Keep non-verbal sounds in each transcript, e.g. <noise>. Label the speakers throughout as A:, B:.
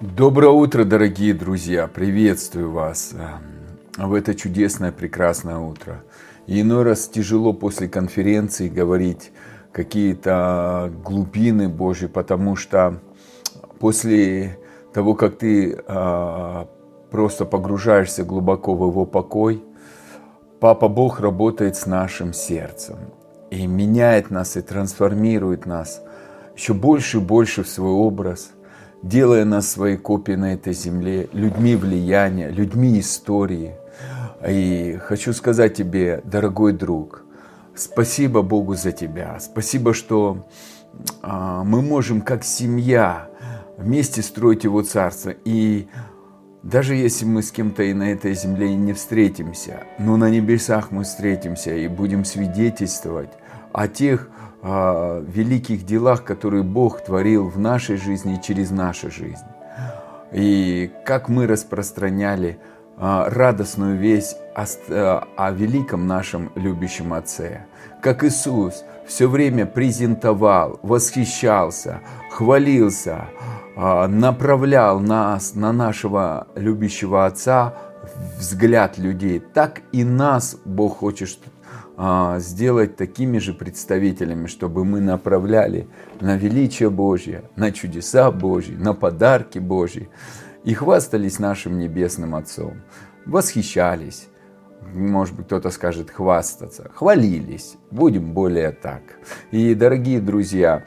A: Доброе утро, дорогие друзья! Приветствую вас эм, в это чудесное, прекрасное утро. И иной раз тяжело после конференции говорить какие-то глубины Божьи, потому что после того, как ты э, просто погружаешься глубоко в Его покой, Папа Бог работает с нашим сердцем и меняет нас, и трансформирует нас еще больше и больше в свой образ – делая нас своей копией на этой земле, людьми влияния, людьми истории. И хочу сказать тебе, дорогой друг, спасибо Богу за тебя. Спасибо, что а, мы можем как семья вместе строить Его Царство. И даже если мы с кем-то и на этой земле не встретимся, но на небесах мы встретимся и будем свидетельствовать о тех о великих делах, которые Бог творил в нашей жизни и через нашу жизнь. И как мы распространяли а, радостную весть о, э, о великом нашем любящем Отце. Как Иисус все время презентовал, восхищался, хвалился, а, направлял нас на нашего любящего Отца, взгляд людей, так и нас Бог хочет а, сделать такими же представителями, чтобы мы направляли на величие Божье, на чудеса Божьи, на подарки Божьи. И хвастались нашим Небесным Отцом, восхищались, может быть, кто-то скажет хвастаться, хвалились, будем более так. И, дорогие друзья,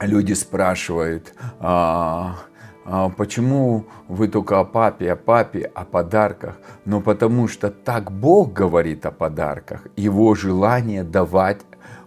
A: люди спрашивают, а, а почему вы только о папе, о папе, о подарках? Но потому что так Бог говорит о подарках. Его желание давать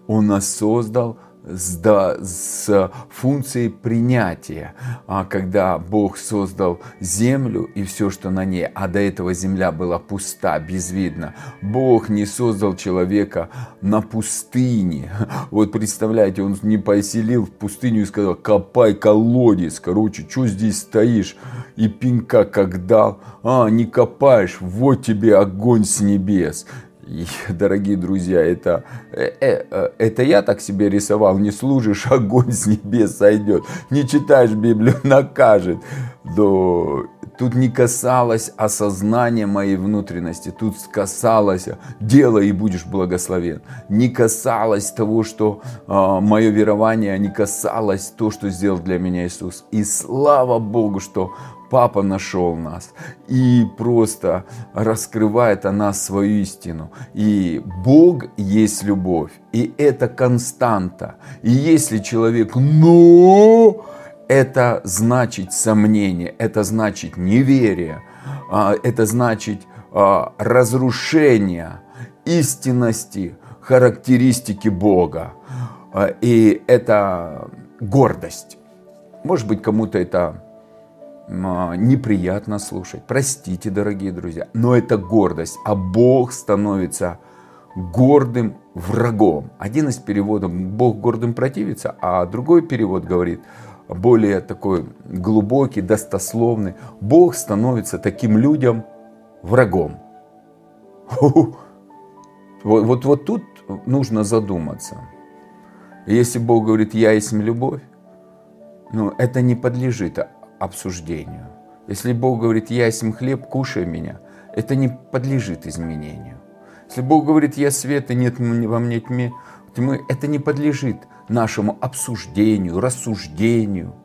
A: Он нас создал с, да, с функцией принятия, а когда Бог создал землю и все, что на ней, а до этого земля была пуста, безвидна. Бог не создал человека на пустыне. Вот представляете, он не поселил в пустыню и сказал, копай колодец, короче, что здесь стоишь? И пинка как дал, а, не копаешь, вот тебе огонь с небес. <laughs> Дорогие друзья, это, э, э, э, это я так себе рисовал. Не служишь, <laughs> огонь с небес сойдет. Не читаешь Библию, <laughs> накажет. Да, тут не касалось осознания моей внутренности. Тут касалось дела и будешь благословен. Не касалось того, что э, мое верование, не касалось то, что сделал для меня Иисус. И слава Богу, что Папа нашел нас и просто раскрывает о нас свою истину. И Бог есть любовь, и это константа. И если человек «но», это значит сомнение, это значит неверие, а, это значит а, разрушение истинности характеристики Бога. А, и это гордость. Может быть, кому-то это неприятно слушать. Простите, дорогие друзья, но это гордость, а Бог становится гордым врагом. Один из переводов «Бог гордым противится», а другой перевод говорит более такой глубокий, достословный. Бог становится таким людям врагом. Вот, вот, вот тут нужно задуматься. Если Бог говорит «Я есть любовь», ну, это не подлежит обсуждению. Если Бог говорит, я есть хлеб, кушай меня, это не подлежит изменению. Если Бог говорит, я свет, и нет во мне тьмы, тьмы, это не подлежит нашему обсуждению, рассуждению.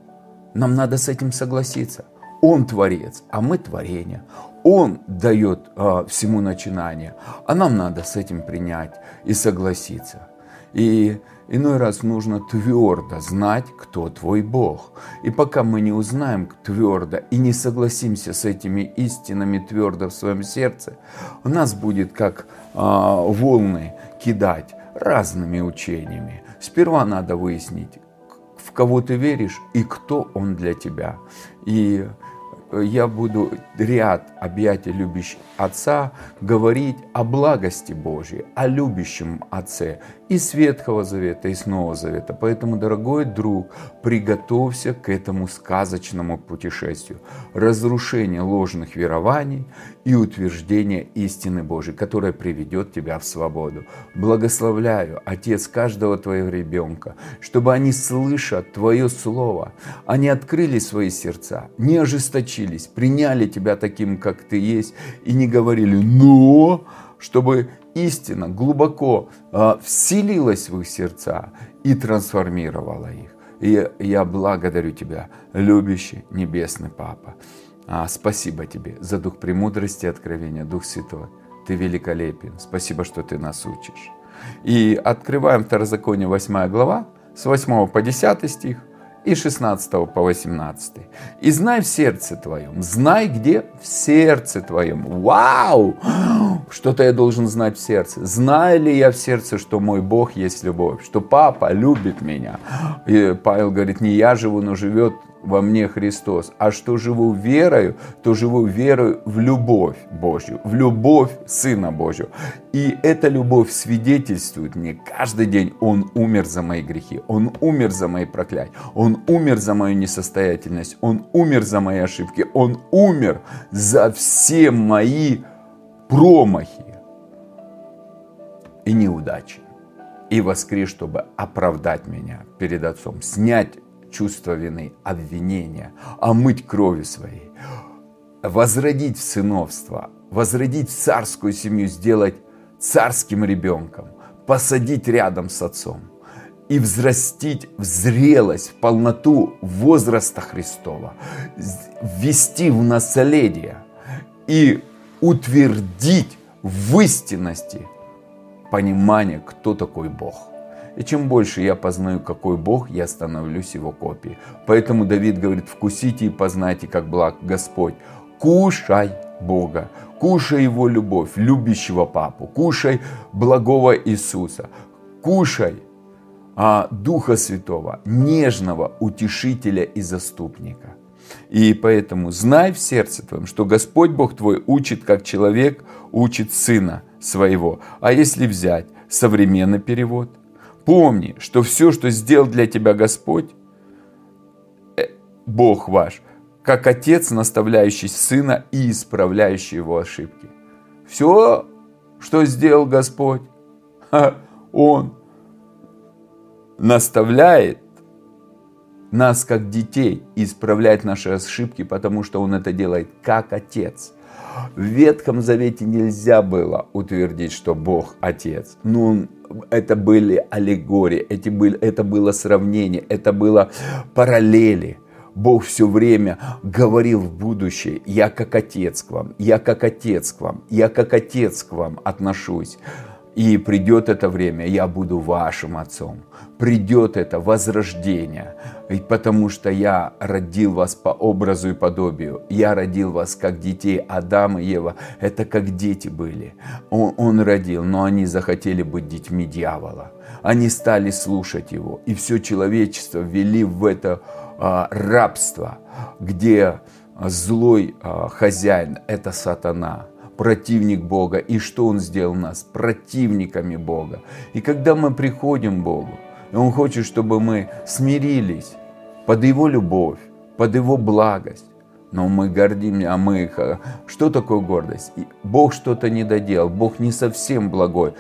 A: Нам надо с этим согласиться. Он творец, а мы творение. Он дает э, всему начинание, а нам надо с этим принять и согласиться. И Иной раз нужно твердо знать, кто твой Бог. И пока мы не узнаем твердо и не согласимся с этими истинами твердо в своем сердце, у нас будет как а, волны кидать разными учениями. Сперва надо выяснить, в кого ты веришь и кто он для тебя. И я буду ряд объятий любящего Отца говорить о благости Божьей, о любящем Отце и с Ветхого Завета, и с Нового Завета. Поэтому, дорогой друг, приготовься к этому сказочному путешествию. Разрушение ложных верований и утверждение истины Божьей, которая приведет тебя в свободу. Благословляю, Отец, каждого твоего ребенка, чтобы они, слыша Твое Слово, они открыли свои сердца, не ожесточились, приняли Тебя таким, как Ты есть, и не говорили «но», чтобы истина глубоко э, вселилась в их сердца и трансформировала их. И я благодарю Тебя, любящий Небесный Папа. А, спасибо Тебе за дух премудрости и откровения, Дух Святой. Ты великолепен. Спасибо, что Ты нас учишь. И открываем Второзаконие 8 глава, с 8 по 10 стих и 16 по 18. «И знай в сердце твоем». Знай где? В сердце твоем. Вау! Что-то я должен знать в сердце. Знаю ли я в сердце, что мой Бог есть любовь? Что Папа любит меня? И Павел говорит, не я живу, но живет во мне Христос, а что живу верою, то живу верою в любовь Божью, в любовь Сына Божью. И эта любовь свидетельствует мне каждый день, Он умер за мои грехи, Он умер за мои проклятия, Он умер за мою несостоятельность, Он умер за мои ошибки, Он умер за все мои промахи и неудачи. И воскрес, чтобы оправдать меня перед Отцом, снять чувство вины, обвинения, омыть кровью своей, возродить в сыновство, возродить царскую семью, сделать царским ребенком, посадить рядом с отцом и взрастить в зрелость, в полноту возраста Христова, ввести в наследие и утвердить в истинности понимание, кто такой Бог – и чем больше я познаю, какой Бог, я становлюсь Его копией. Поэтому Давид говорит, вкусите и познайте, как благ Господь. Кушай Бога, кушай Его любовь, любящего Папу, кушай благого Иисуса, кушай а, Духа Святого, нежного утешителя и заступника. И поэтому знай в сердце твоем, что Господь Бог твой учит, как человек учит сына своего. А если взять современный перевод, Помни, что все, что сделал для тебя Господь, э, Бог ваш, как отец, наставляющий сына и исправляющий его ошибки. Все, что сделал Господь, Он наставляет нас как детей и исправляет наши ошибки, потому что Он это делает как Отец. В Ветхом Завете нельзя было утвердить, что Бог Отец. Ну, это были аллегории, эти были, это было сравнение, это было параллели. Бог все время говорил в будущее, я как отец к вам, я как отец к вам, я как отец к вам отношусь. И придет это время, я буду вашим отцом. Придет это возрождение, потому что я родил вас по образу и подобию. Я родил вас как детей Адама и Ева. Это как дети были. Он, он родил, но они захотели быть детьми дьявола. Они стали слушать его. И все человечество ввели в это а, рабство, где злой а, хозяин – это сатана противник Бога. И что Он сделал нас? Противниками Бога. И когда мы приходим к Богу, Он хочет, чтобы мы смирились под Его любовь, под Его благость, но мы гордимся, а мы... Что такое гордость? Бог что-то не доделал, Бог не совсем благой.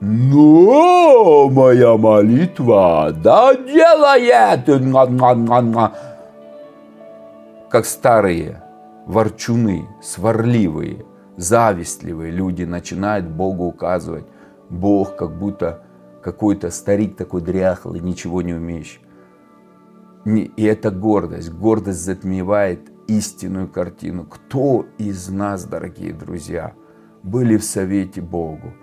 A: Но моя молитва да делает, как старые ворчуны, сварливые, завистливые люди начинают Богу указывать. Бог как будто какой-то старик такой дряхлый, ничего не умеющий. И это гордость. Гордость затмевает истинную картину. Кто из нас, дорогие друзья, были в совете Богу?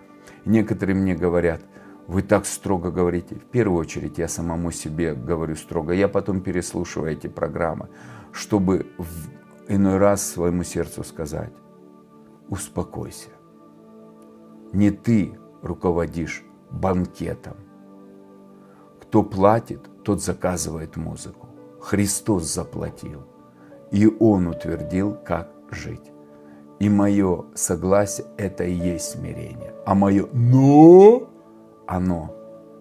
A: Некоторые мне говорят, вы так строго говорите. В первую очередь я самому себе говорю строго. Я потом переслушиваю эти программы, чтобы в иной раз своему сердцу сказать, успокойся. Не ты руководишь банкетом. Кто платит, тот заказывает музыку. Христос заплатил, и Он утвердил, как жить. И мое согласие – это и есть смирение. А мое «но» – оно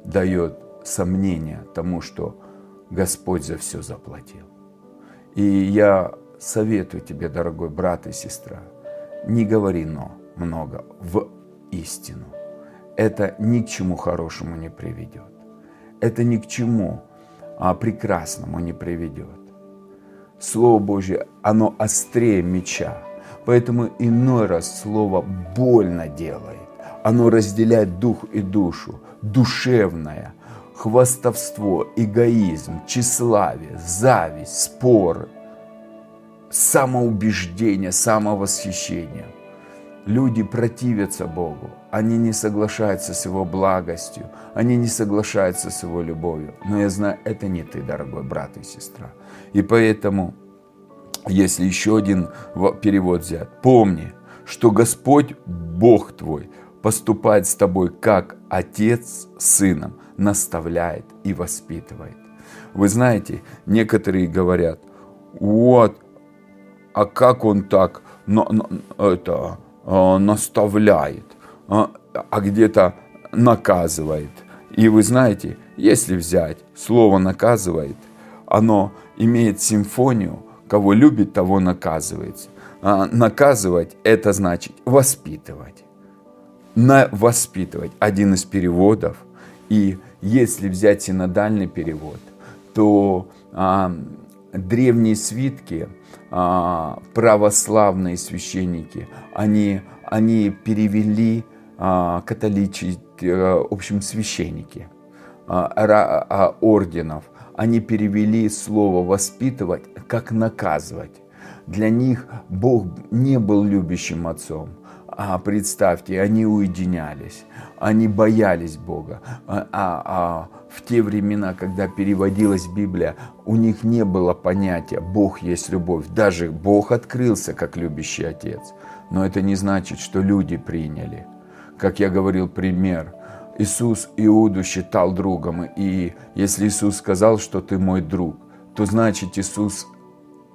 A: дает сомнение тому, что Господь за все заплатил. И я советую тебе, дорогой брат и сестра, не говори «но» много в истину. Это ни к чему хорошему не приведет. Это ни к чему а прекрасному не приведет. Слово Божье, оно острее меча. Поэтому иной раз Слово больно делает. Оно разделяет дух и душу, душевное, хвастовство, эгоизм, тщеславие, зависть, споры, самоубеждение, самовосхищение. Люди противятся Богу, они не соглашаются с Его благостью, они не соглашаются с Его любовью. Но я знаю, это не ты, дорогой брат и сестра. И поэтому, если еще один перевод взять, помни, что Господь, Бог твой, поступает с тобой как отец с сыном, наставляет и воспитывает. Вы знаете, некоторые говорят, вот, а как он так но, но, это, Э, наставляет, а, а где-то наказывает. И вы знаете, если взять слово наказывает, оно имеет симфонию, кого любит, того наказывается. А наказывать это значит воспитывать. На воспитывать один из переводов. И если взять синодальный перевод, то а, древние свитки а, православные священники, они, они перевели а, католичи, а, в общем, священники орденов, они перевели слово «воспитывать» как «наказывать». Для них Бог не был любящим отцом. А представьте, они уединялись, они боялись Бога. А, а, а в те времена, когда переводилась Библия, у них не было понятия «Бог есть любовь». Даже Бог открылся как любящий Отец. Но это не значит, что люди приняли. Как я говорил, пример. Иисус Иуду считал другом. И если Иисус сказал, что ты мой друг, то значит Иисус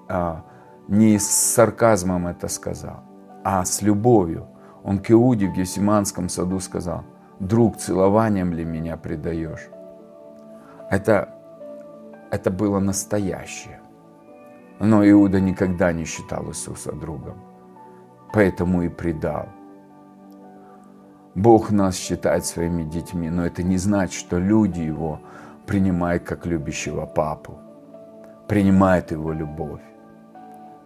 A: а, не с сарказмом это сказал, а с любовью. Он к Иуде в Гефсиманском саду сказал, «Друг, целованием ли меня предаешь?» Это, это было настоящее. Но Иуда никогда не считал Иисуса другом, поэтому и предал. Бог нас считает своими детьми, но это не значит, что люди Его принимают как любящего папу, принимают Его любовь,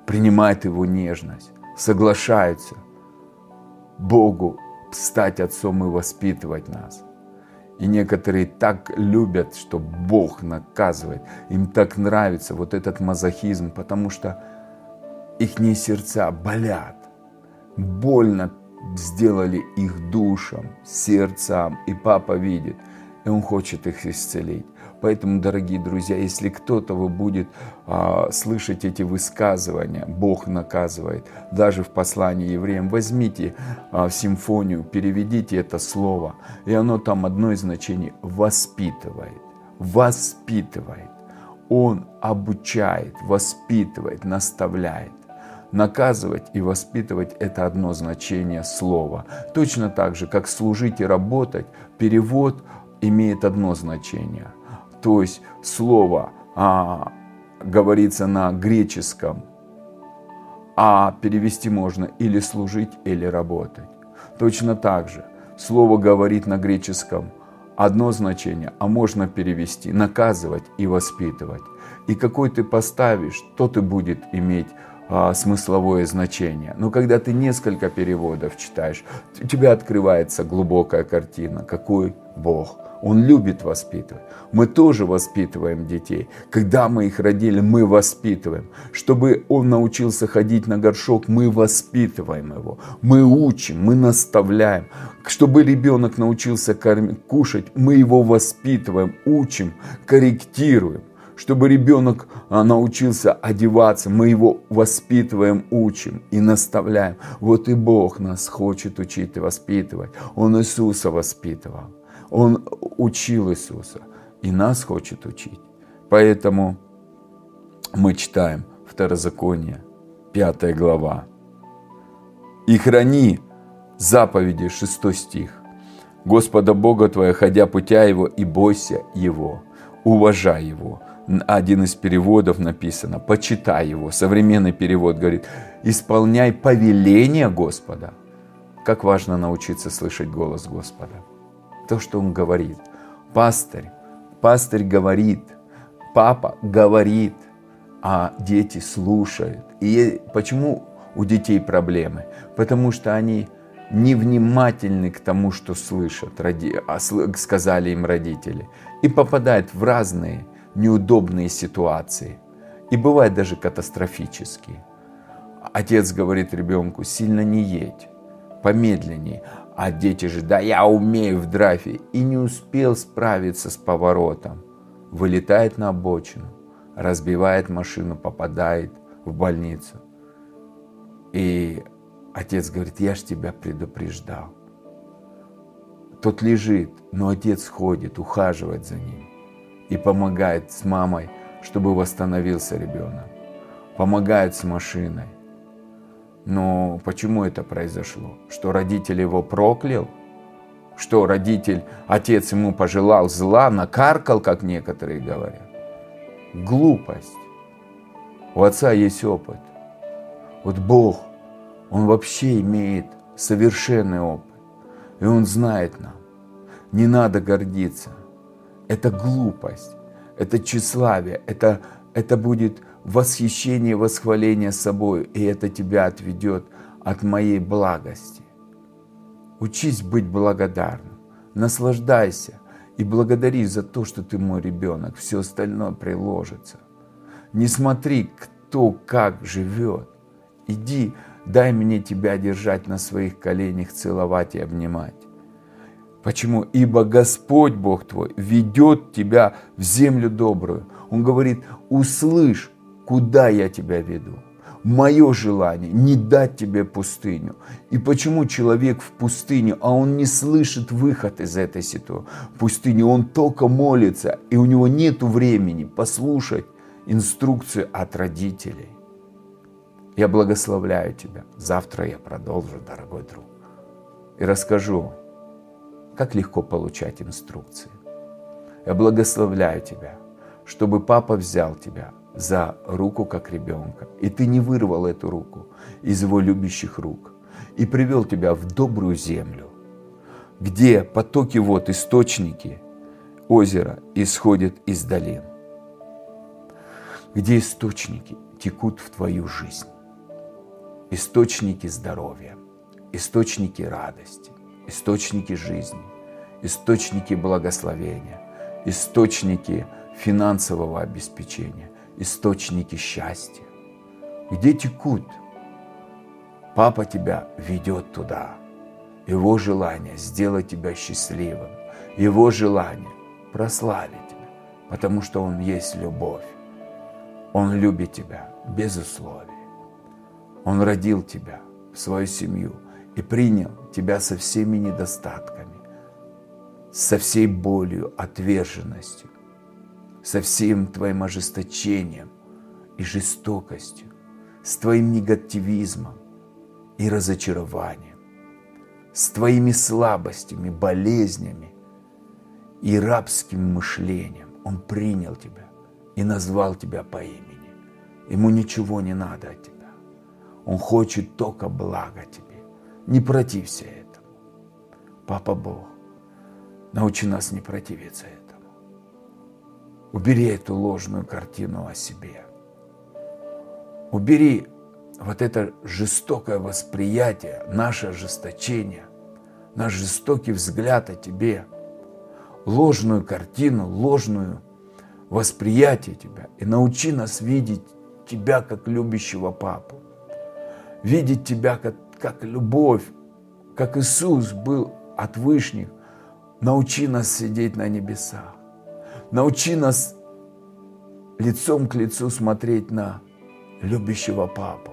A: принимают Его нежность, соглашаются Богу стать отцом и воспитывать нас. И некоторые так любят, что Бог наказывает. Им так нравится вот этот мазохизм, потому что их сердца болят. Больно сделали их душам, сердцам. И папа видит, и он хочет их исцелить. Поэтому, дорогие друзья, если кто-то будет а, слышать эти высказывания, Бог наказывает, даже в послании евреям, возьмите а, симфонию, переведите это слово, и оно там одно из значений – воспитывает, воспитывает. Он обучает, воспитывает, наставляет. Наказывать и воспитывать – это одно значение слова. Точно так же, как служить и работать, перевод имеет одно значение – то есть слово а, говорится на греческом, а перевести можно или служить, или работать. Точно так же слово говорит на греческом одно значение, а можно перевести наказывать и воспитывать. И какой ты поставишь, то ты будет иметь а, смысловое значение. Но когда ты несколько переводов читаешь, у тебя открывается глубокая картина, какой Бог – он любит воспитывать. Мы тоже воспитываем детей. Когда мы их родили, мы воспитываем. Чтобы он научился ходить на горшок, мы воспитываем его. Мы учим, мы наставляем. Чтобы ребенок научился кушать, мы его воспитываем, учим, корректируем чтобы ребенок а, научился одеваться, мы его воспитываем, учим и наставляем. Вот и Бог нас хочет учить и воспитывать. Он Иисуса воспитывал. Он учил Иисуса и нас хочет учить. Поэтому мы читаем Второзаконие, 5 глава. «И храни заповеди, 6 стих, Господа Бога твоя, ходя путя Его, и бойся Его, уважай Его. Один из переводов написано, почитай Его. Современный перевод говорит, исполняй повеление Господа. Как важно научиться слышать голос Господа. То, что Он говорит. Пастырь, пастырь говорит, папа говорит, а дети слушают. И почему у детей проблемы? Потому что они невнимательны к тому, что слышат, а сказали им родители, и попадают в разные неудобные ситуации. И бывают даже катастрофические. Отец говорит ребенку, сильно не едь, помедленнее. А дети же, да я умею в драйве. И не успел справиться с поворотом. Вылетает на обочину, разбивает машину, попадает в больницу. И Отец говорит, я ж тебя предупреждал. Тот лежит, но отец ходит, ухаживает за ним и помогает с мамой, чтобы восстановился ребенок. Помогает с машиной. Но почему это произошло? Что родитель его проклял? Что родитель, отец ему пожелал зла, накаркал, как некоторые говорят? Глупость. У отца есть опыт. Вот Бог – он вообще имеет совершенный опыт. И Он знает нам. Не надо гордиться. Это глупость, это тщеславие, это, это будет восхищение, восхваление собой, и это тебя отведет от моей благости. Учись быть благодарным, наслаждайся и благодари за то, что ты мой ребенок, все остальное приложится. Не смотри, кто как живет. Иди Дай мне Тебя держать на своих коленях, целовать и обнимать. Почему? Ибо Господь Бог твой ведет тебя в землю добрую. Он говорит, услышь, куда я тебя веду. Мое желание не дать тебе пустыню. И почему человек в пустыне, а он не слышит выход из этой ситуации? В пустыне он только молится, и у него нет времени послушать инструкции от родителей. Я благословляю тебя. Завтра я продолжу, дорогой друг. И расскажу, как легко получать инструкции. Я благословляю тебя, чтобы папа взял тебя за руку, как ребенка, и ты не вырвал эту руку из его любящих рук, и привел тебя в добрую землю, где потоки вод, источники озера исходят из долин, где источники текут в твою жизнь. Источники здоровья, источники радости, источники жизни, источники благословения, источники финансового обеспечения, источники счастья. Где текут? Папа тебя ведет туда. Его желание сделать тебя счастливым, его желание прославить тебя, потому что Он есть любовь. Он любит тебя без условий. Он родил тебя в свою семью и принял тебя со всеми недостатками, со всей болью, отверженностью, со всем твоим ожесточением и жестокостью, с твоим негативизмом и разочарованием, с твоими слабостями, болезнями и рабским мышлением. Он принял тебя и назвал тебя по имени. Ему ничего не надо от тебя. Он хочет только блага тебе. Не протився этому. Папа Бог, научи нас не противиться этому. Убери эту ложную картину о себе. Убери вот это жестокое восприятие, наше ожесточение, наш жестокий взгляд о тебе, ложную картину, ложную восприятие тебя. И научи нас видеть тебя как любящего папу видеть Тебя как, как любовь, как Иисус был от Вышних. Научи нас сидеть на небесах. Научи нас лицом к лицу смотреть на любящего Папу.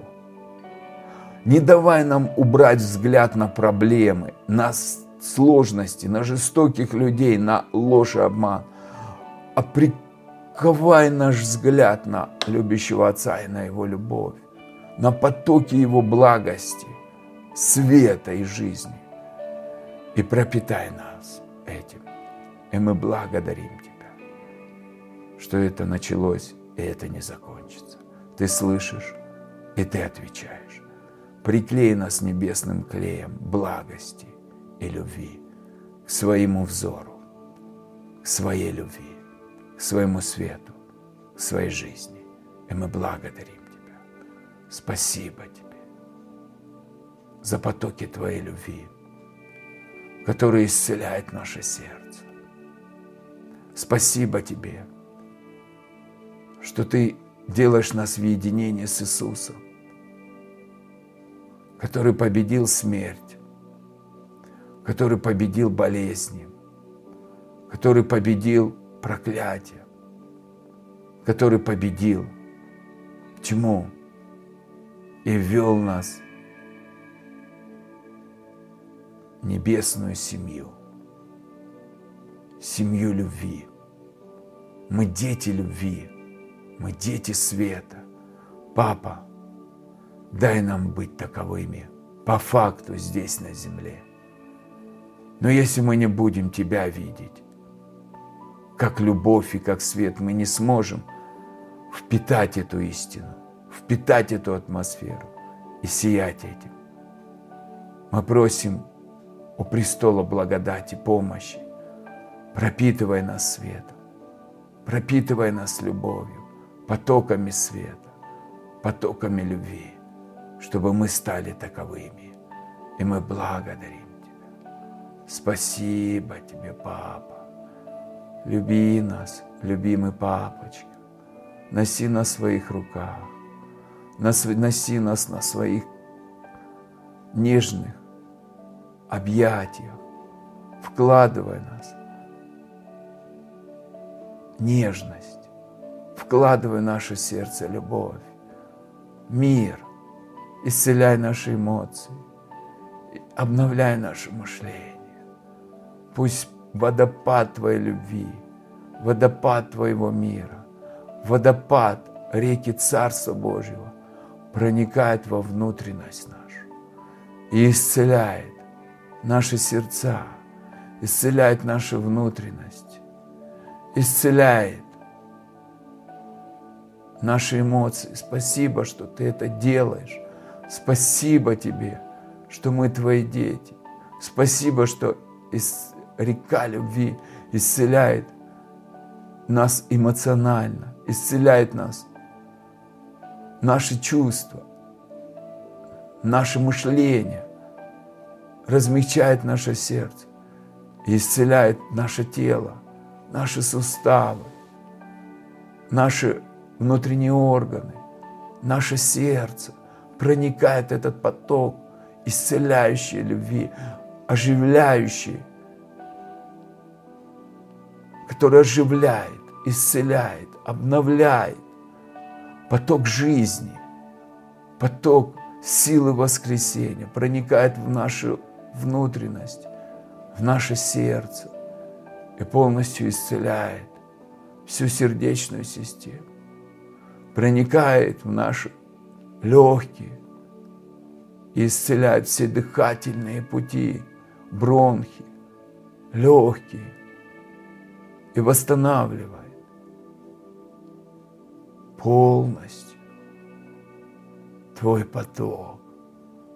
A: Не давай нам убрать взгляд на проблемы, на сложности, на жестоких людей, на ложь и обман, а приковай наш взгляд на любящего Отца и на Его любовь на потоке Его благости, света и жизни. и пропитай нас этим. И мы благодарим что это началось, и это не закончится. Ты слышишь, и Ты отвечаешь. Приклей нас небесным клеем благости и любви к своему взору, к своей любви, к своему свету, к своей жизни. И мы благодарим Тебя. Спасибо Тебе за потоки Твоей любви, которые исцеляют наше сердце. Спасибо Тебе, что Ты делаешь нас в единении с Иисусом, который победил смерть, который победил болезни, который победил проклятие, который победил тьму и ввел нас в небесную семью, семью любви. Мы дети любви, мы дети света. Папа, дай нам быть таковыми по факту здесь на земле. Но если мы не будем Тебя видеть, как любовь и как свет, мы не сможем впитать эту истину, впитать эту атмосферу и сиять этим. Мы просим у престола благодати помощи, пропитывай нас светом, пропитывай нас любовью, потоками света, потоками любви, чтобы мы стали таковыми. И мы благодарим Тебя. Спасибо Тебе, Папа. Люби нас, любимый папочка. Носи на своих руках. Носи нас на своих нежных объятиях. Вкладывай нас. Нежность. Вкладывай в наше сердце любовь. Мир. Исцеляй наши эмоции. Обновляй наше мышление. Пусть водопад Твоей любви, водопад Твоего мира, водопад реки Царства Божьего проникает во внутренность нашу и исцеляет наши сердца, исцеляет нашу внутренность, исцеляет наши эмоции. Спасибо, что ты это делаешь. Спасибо тебе, что мы твои дети. Спасибо, что река любви исцеляет нас эмоционально, исцеляет нас, наши чувства, наше мышление, размягчает наше сердце, исцеляет наше тело, наши суставы, наши внутренние органы, наше сердце. Проникает этот поток исцеляющей любви, оживляющий, который оживляет, исцеляет, обновляет. Поток жизни, поток силы воскресения проникает в нашу внутренность, в наше сердце и полностью исцеляет всю сердечную систему, проникает в наши легкие и исцеляет все дыхательные пути, бронхи, легкие и восстанавливает полностью Твой поток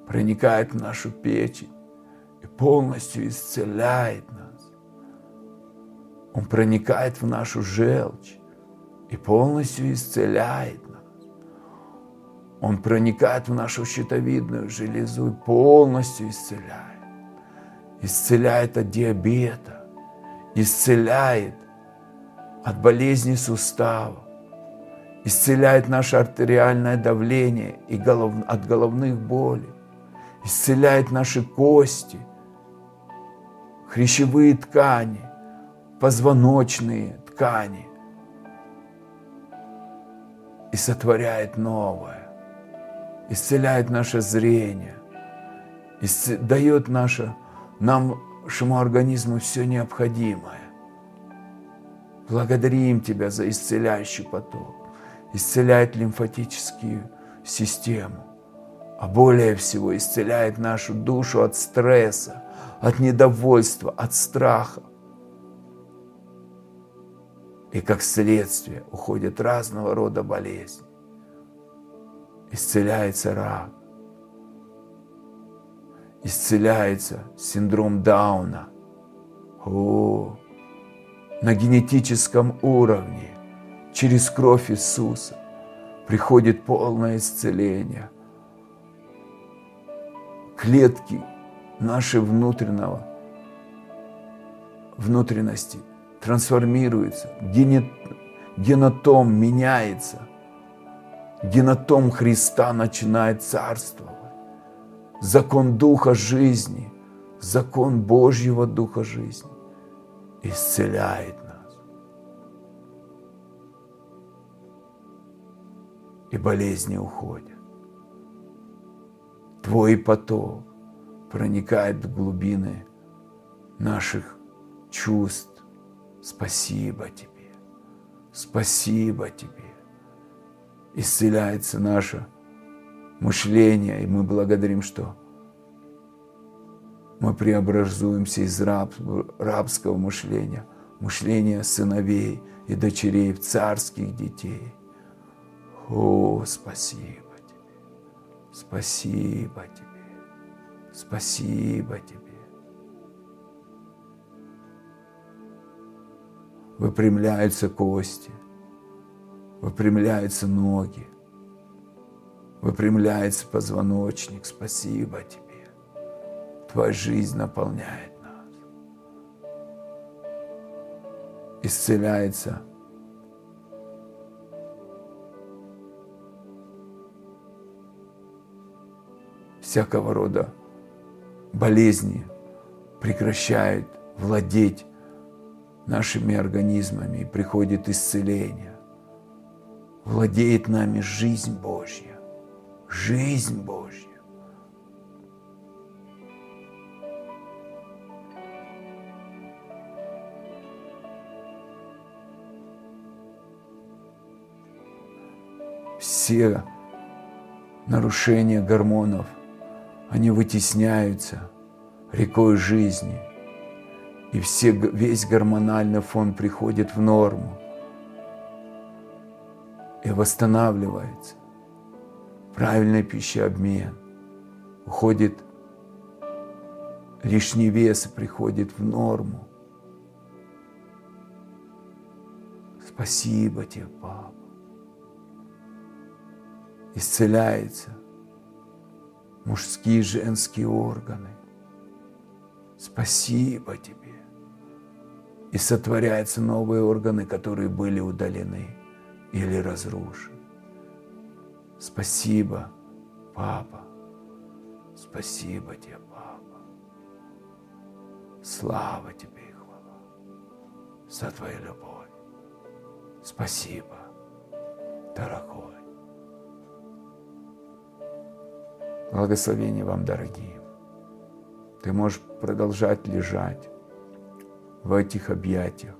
A: проникает в нашу печень, и полностью исцеляет нас. Он проникает в нашу желчь и полностью исцеляет нас. Он проникает в нашу щитовидную железу и полностью исцеляет. Исцеляет от диабета, исцеляет от болезней суставов, исцеляет наше артериальное давление и голов... от головных болей, исцеляет наши кости, хрящевые ткани, позвоночные ткани и сотворяет новое, исцеляет наше зрение, исц... дает наше, нашему организму все необходимое. Благодарим Тебя за исцеляющий поток, исцеляет лимфатическую систему, а более всего исцеляет нашу душу от стресса, от недовольства, от страха. И как следствие уходят разного рода болезни. Исцеляется рак, исцеляется синдром Дауна. О, на генетическом уровне, через кровь Иисуса, приходит полное исцеление. Клетки нашей внутреннего, внутренности трансформируются, генотом меняется, генотом Христа начинает царствовать. Закон Духа жизни, закон Божьего Духа жизни исцеляет нас. И болезни уходят. Твой поток проникает в глубины наших чувств. Спасибо тебе. Спасибо тебе. Исцеляется наше мышление, и мы благодарим, что мы преобразуемся из раб, рабского мышления, мышления сыновей и дочерей в царских детей. О, спасибо тебе, спасибо тебе, спасибо тебе. Выпрямляются кости, выпрямляются ноги, выпрямляется позвоночник. Спасибо тебе. Твоя жизнь наполняет нас. Исцеляется всякого рода болезни, прекращает владеть нашими организмами, приходит исцеление. Владеет нами жизнь Божья, жизнь Божья. все нарушения гормонов, они вытесняются рекой жизни. И все, весь гормональный фон приходит в норму и восстанавливается. Правильный пищеобмен. Уходит лишний вес и приходит в норму. Спасибо тебе, папа исцеляется мужские и женские органы. Спасибо тебе. И сотворяются новые органы, которые были удалены или разрушены. Спасибо, папа. Спасибо тебе, папа. Слава тебе и хвала за твою любовь. Спасибо, дорогой. Благословения вам, дорогие. Ты можешь продолжать лежать в этих объятиях,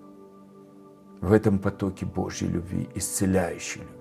A: в этом потоке Божьей любви, исцеляющей любви.